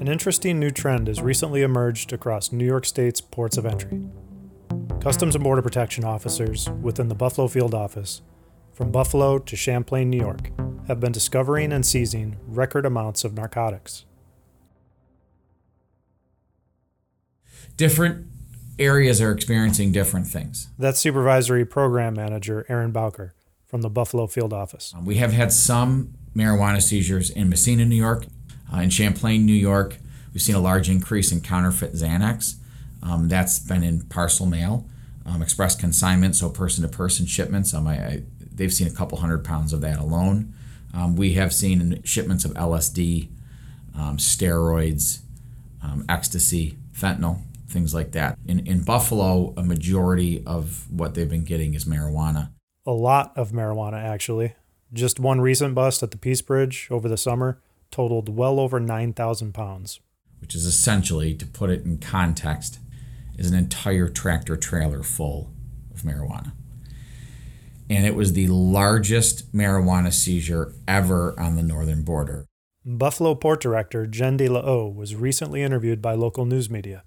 An interesting new trend has recently emerged across New York State's ports of entry. Customs and Border Protection officers within the Buffalo Field Office, from Buffalo to Champlain, New York, have been discovering and seizing record amounts of narcotics. Different areas are experiencing different things. That's Supervisory Program Manager Aaron Bowker from the Buffalo Field Office. Um, we have had some marijuana seizures in Massena, New York, uh, in Champlain, New York. We've seen a large increase in counterfeit Xanax. Um, that's been in parcel mail, um, express consignment, so person to person shipments. Um, I, I, they've seen a couple hundred pounds of that alone. Um, we have seen shipments of LSD, um, steroids, um, ecstasy, fentanyl, things like that. In, in Buffalo, a majority of what they've been getting is marijuana. A lot of marijuana, actually. Just one recent bust at the Peace Bridge over the summer totaled well over 9,000 pounds. Which is essentially, to put it in context, is an entire tractor trailer full of marijuana. And it was the largest marijuana seizure ever on the northern border. Buffalo Port Director Jen De La O was recently interviewed by local news media.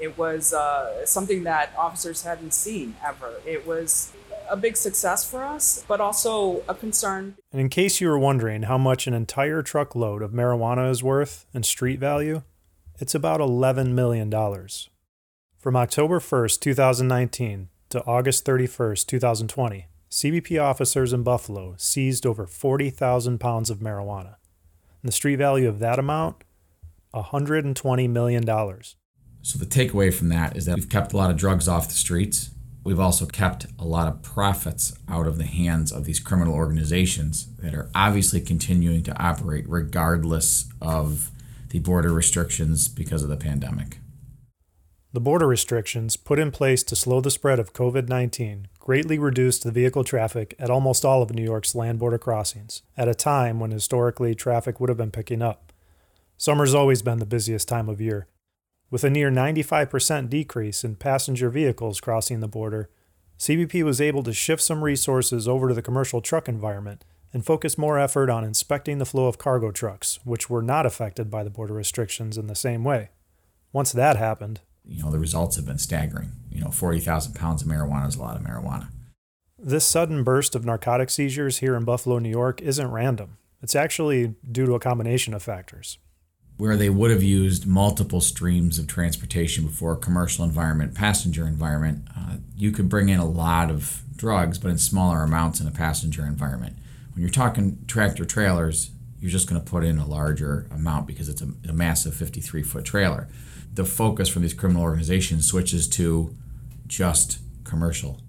It was uh, something that officers hadn't seen ever. It was a big success for us, but also a concern. And in case you were wondering how much an entire truckload of marijuana is worth in street value, it's about $11 million. From October 1st, 2019 to August 31st, 2020, CBP officers in Buffalo seized over 40,000 pounds of marijuana. And the street value of that amount, $120 million. So the takeaway from that is that we've kept a lot of drugs off the streets. We've also kept a lot of profits out of the hands of these criminal organizations that are obviously continuing to operate regardless of the border restrictions because of the pandemic. The border restrictions put in place to slow the spread of COVID 19 greatly reduced the vehicle traffic at almost all of New York's land border crossings, at a time when historically traffic would have been picking up. Summer's always been the busiest time of year, with a near 95% decrease in passenger vehicles crossing the border, CBP was able to shift some resources over to the commercial truck environment and focus more effort on inspecting the flow of cargo trucks, which were not affected by the border restrictions in the same way. Once that happened, you know, the results have been staggering. You know, 40,000 pounds of marijuana is a lot of marijuana. This sudden burst of narcotic seizures here in Buffalo, New York isn't random. It's actually due to a combination of factors where they would have used multiple streams of transportation before a commercial environment, passenger environment, uh, you could bring in a lot of drugs, but in smaller amounts in a passenger environment. When you're talking tractor trailers, you're just going to put in a larger amount because it's a, a massive 53 foot trailer. The focus from these criminal organizations switches to just commercial.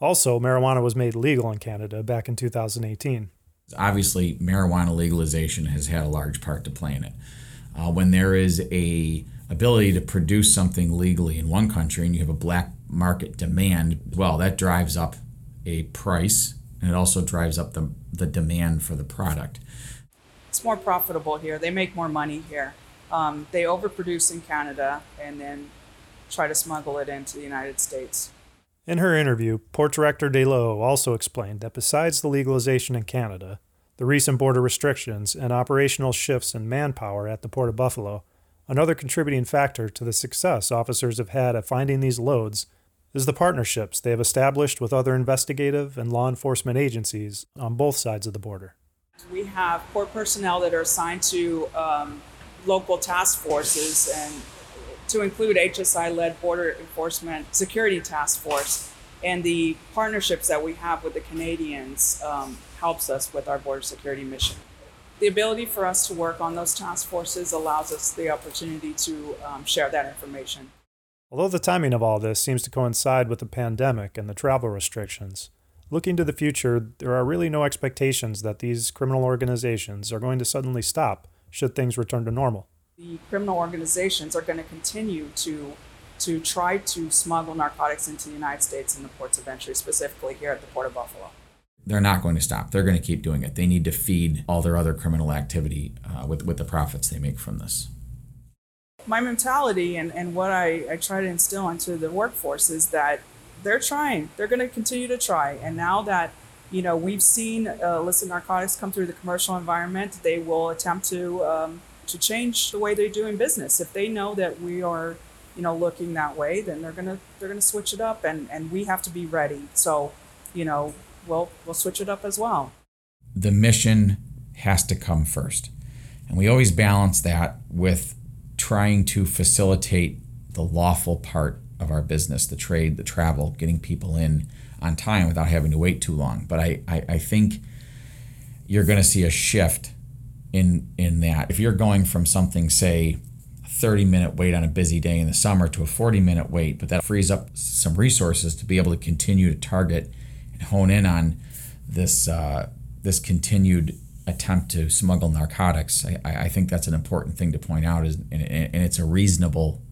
Also, marijuana was made legal in Canada back in 2018. Obviously, marijuana legalization has had a large part to play in it uh, when there is a ability to produce something legally in one country and you have a black market demand, well, that drives up a price and it also drives up the, the demand for the product. It's more profitable here. They make more money here. Um, they overproduce in Canada and then try to smuggle it into the United States. In her interview, Port Director De La also explained that besides the legalization in Canada, the recent border restrictions, and operational shifts in manpower at the Port of Buffalo, another contributing factor to the success officers have had at finding these loads is the partnerships they have established with other investigative and law enforcement agencies on both sides of the border. We have port personnel that are assigned to um, local task forces and to include HSI led border enforcement security task force and the partnerships that we have with the Canadians um, helps us with our border security mission. The ability for us to work on those task forces allows us the opportunity to um, share that information. Although the timing of all this seems to coincide with the pandemic and the travel restrictions, looking to the future, there are really no expectations that these criminal organizations are going to suddenly stop should things return to normal. The criminal organizations are going to continue to to try to smuggle narcotics into the United States in the ports of entry, specifically here at the Port of Buffalo. They're not going to stop. They're going to keep doing it. They need to feed all their other criminal activity uh, with, with the profits they make from this. My mentality and, and what I, I try to instill into the workforce is that they're trying. They're going to continue to try. And now that you know we've seen uh, illicit narcotics come through the commercial environment, they will attempt to um, to change the way they're doing business. If they know that we are, you know, looking that way, then they're gonna they're gonna switch it up, and and we have to be ready. So, you know, we'll we'll switch it up as well. The mission has to come first, and we always balance that with trying to facilitate the lawful part of our business, the trade, the travel, getting people in on time without having to wait too long. But I, I, I think you're going to see a shift in in that. If you're going from something, say, 30 minute wait on a busy day in the summer to a 40 minute wait, but that frees up some resources to be able to continue to target and hone in on this uh, this continued attempt to smuggle narcotics. I, I think that's an important thing to point out, is and, and it's a reasonable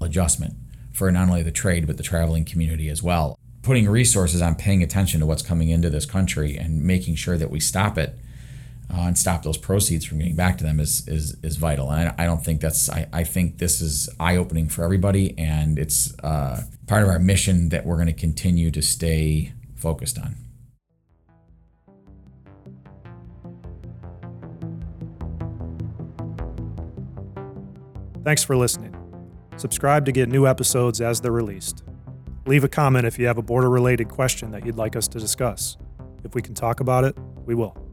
adjustment for not only the trade but the traveling community as well. Putting resources on paying attention to what's coming into this country and making sure that we stop it uh, and stop those proceeds from getting back to them is is, is vital. And I, I don't think that's I, I think this is eye opening for everybody, and it's uh, part of our mission that we're going to continue to stay focused on. Thanks for listening. Subscribe to get new episodes as they're released. Leave a comment if you have a border related question that you'd like us to discuss. If we can talk about it, we will.